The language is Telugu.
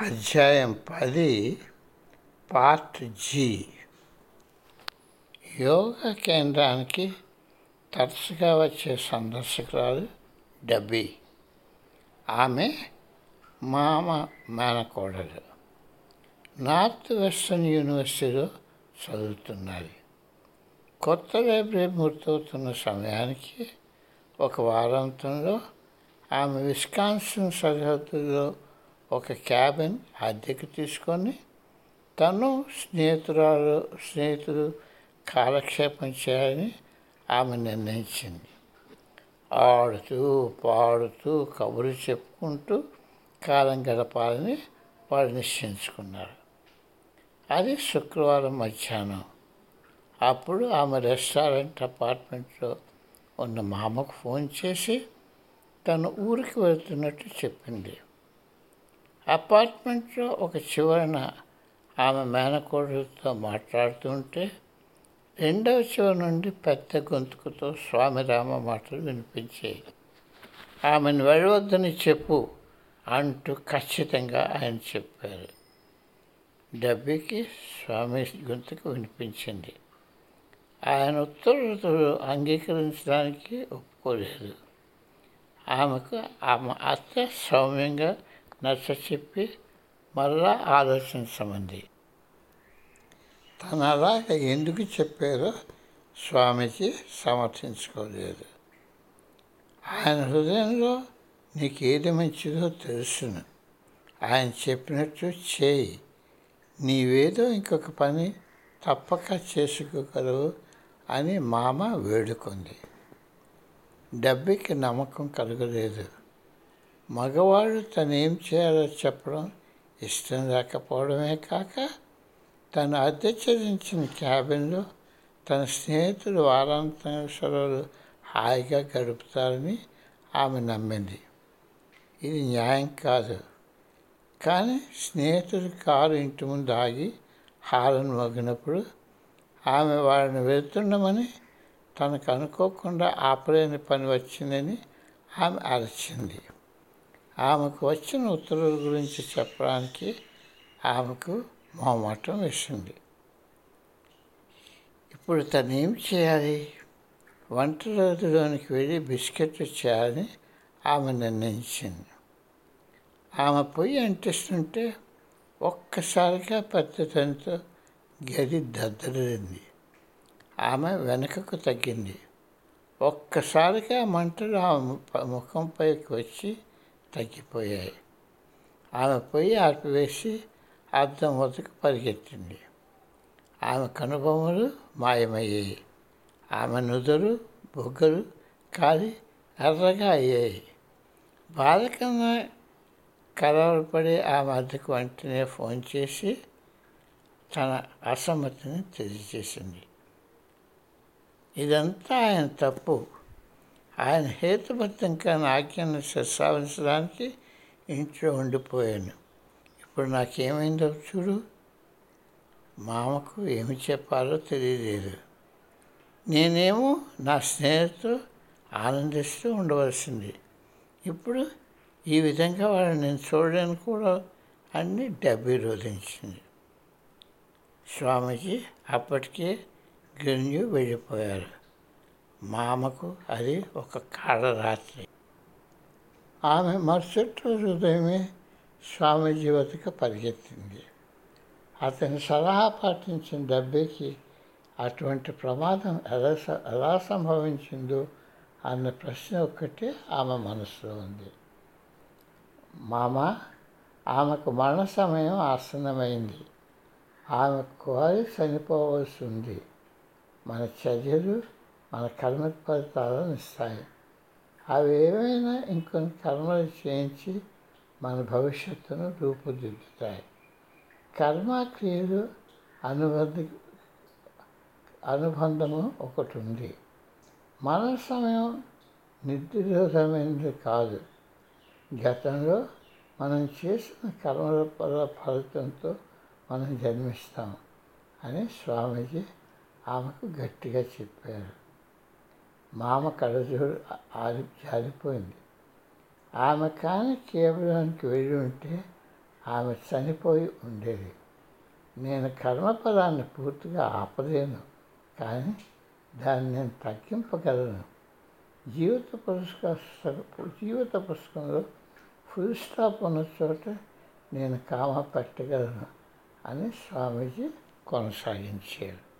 అధ్యాయం పది పార్ట్ జి. యోగా కేంద్రానికి తరచుగా వచ్చే సందర్శకురాలు డబ్బీ. ఆమె మామ మేనకోడలు. నార్త్ వెస్టర్న్ యూనివర్సిటీలో చదువుతున్నది. కొత్త లైబ్రరీ పూర్తవుతున్న సమయానికి ఒక వారాంతంలో ఆమె విస్కాన్సిన్ సరిహద్దులో ఒక క్యాబిన్ అద్దెకు తీసుకొని తను స్నేహితురాలు స్నేహితులు కాలక్షేపం చేయాలని ఆమె నిర్ణయించింది. ఆడుతూ పాడుతూ కబుర్లు చెప్పుకుంటూ కాలం గడపాలని వారు నిశ్చయించుకున్నారు. అది శుక్రవారం మధ్యాహ్నం. అప్పుడు ఆమె రెస్టారెంట్ అపార్ట్మెంట్లో ఉన్న మామకు ఫోన్ చేసి తను ఊరికి వెళ్తున్నట్టు చెప్పింది. అపార్ట్మెంట్లో ఒక చివరన ఆమె మేనకోడలతో మాట్లాడుతుంటే రెండవ చివరి నుండి పెద్ద గొంతుకుతో స్వామిరామ మాటలు వినిపించాయి. ఆమెను వెళ్ళవద్దని చెప్పు అంటూ ఖచ్చితంగా ఆయన చెప్పారు. డబ్బీకి స్వామి గొంతుకు వినిపించింది. ఆయన ఉత్తర్వులు అంగీకరించడానికి ఒప్పుకోలేదు. ఆమెకు ఆమె అత్త సౌమ్యంగా నచ్చ చెప్పి మళ్ళా ఆలోచించమంది తన అలాగ ఎందుకు చెప్పారో స్వామిజీ సమర్థించుకోలేదు. ఆయన హృదయంలో నీకు ఏది మంచిదో తెలుసును. ఆయన చెప్పినట్టు చేయి. నీవేదో ఇంకొక పని తప్పక చేసుకోగలవు అని మామ వేడుకుంది. డబ్బికి నమ్మకం కలగలేదు. మగవాడు తనేం చేయాలో చెప్పడం ఇష్టం లేకపోవడమే కాక తను అద్దె చెల్లించిన క్యాబిన్లో తన స్నేహితులు వారాంతం సెలవులు హాయిగా గడుపుతారని ఆమె నమ్మింది. ఇది న్యాయం కాదు. కానీ స్నేహితుడి కారు ఇంటి ముందు ఆగి హారన్ మోగినప్పుడు ఆమె వారిని వెళ్తుండమని తనకు అనుకోకుండా ఆపలేని పని వచ్చిందని ఆమె అరచింది. ఆమెకు వచ్చిన ఉత్తర్వుల గురించి చెప్పడానికి ఆమెకు మొహమాటం వేసింది. ఇప్పుడు తను ఏం చేయాలి? వంటగదిలోనికి వెళ్ళి బిస్కెట్లు చేయాలని ఆమె నిర్ణయించింది. ఆమె పొయ్యి అంటిస్తుంటే ఒక్కసారిగా పెద్దతనితో గది దద్దరింది ఆమె వెనుకకు తగ్గింది. ఒక్కసారిగా మంటలు ఆమె ముఖంపైకి వచ్చి తగ్గిపోయాయి. ఆమె పొయ్యి ఆపివేసి అద్దం వద్దకు పరిగెత్తింది. ఆమె కనుబొమ్మలు మాయమయ్యాయి. ఆమె నుదురు బొగ్గలు కాలి ఎర్రగా అయ్యాయి. బాధ కన్నా కలవరపడి ఆమె అద్దెకు వెంటనే ఫోన్ చేసి తన అసమ్మతిని తెలియజేసింది. ఇదంతా ఆయన తప్పు. ఆయన హేతుబద్ధంగా ఆజ్ఞను ప్రస్తావించడానికి ఇంట్లో ఉండిపోయాను. ఇప్పుడు నాకేమైందో చూడు. మామకు ఏమి చెప్పాలో తెలియలేదు. నేనేమో నా స్నేహితుతో ఆనందిస్తూ ఉండవలసింది. ఇప్పుడు ఈ విధంగా వాళ్ళని నేను చూడడానికి కూడా అన్ని డబ్బి రోధించింది. స్వామీజీ అప్పటికే గిరిజు వెళ్ళిపోయారు. మామకు అది ఒక కాడరాత్రి ఆమె మరుసటి రోజు ఉదయమే స్వామీజీ వద్దకు పరిగెత్తింది. అతని సలహా పాటించిన డబ్బేకి అటువంటి ప్రమాదం ఎలా ఎలా సంభవించిందో అన్న ప్రశ్న ఒక్కటే ఆమె మనసులో ఉంది. మామ ఆమెకు మరణ సమయం ఆసన్నమైంది. ఆమె కోరి చనిపోవలసి ఉంది. మన చర్యలు మన కర్మ ఫలితాలను ఇస్తాయి. అవి ఏమైనా ఇంకొన్ని కర్మలు చేయించి మన భవిష్యత్తును రూపుదిద్దుతాయి. కర్మక్రియలు అనుబంధ అనుబంధము ఒకటి ఉంది. మన సమయం నిర్దిరోధమైనది కాదు. గతంలో మనం చేసిన కర్మల ఫలితంతో మనం జన్మిస్తాం అని స్వామీజీ ఆమెకు గట్టిగా చెప్పారు. మామ కళ్ళజోడు ఆది జారిపోయింది ఆమె కానీ కేవలానికి వెళ్ళి ఉంటే ఆమె చనిపోయి ఉండేది. నేను కర్మపదాన్ని పూర్తిగా ఆపలేను కానీ దాన్ని నేను తగ్గింపగలను. జీవిత పురస్కార జీవిత పుస్తకంలో ఫుల్ స్టాప్ ఉన్న చోట నేను కామ పెట్టగలను అని స్వామీజీ కొనసాగించారు.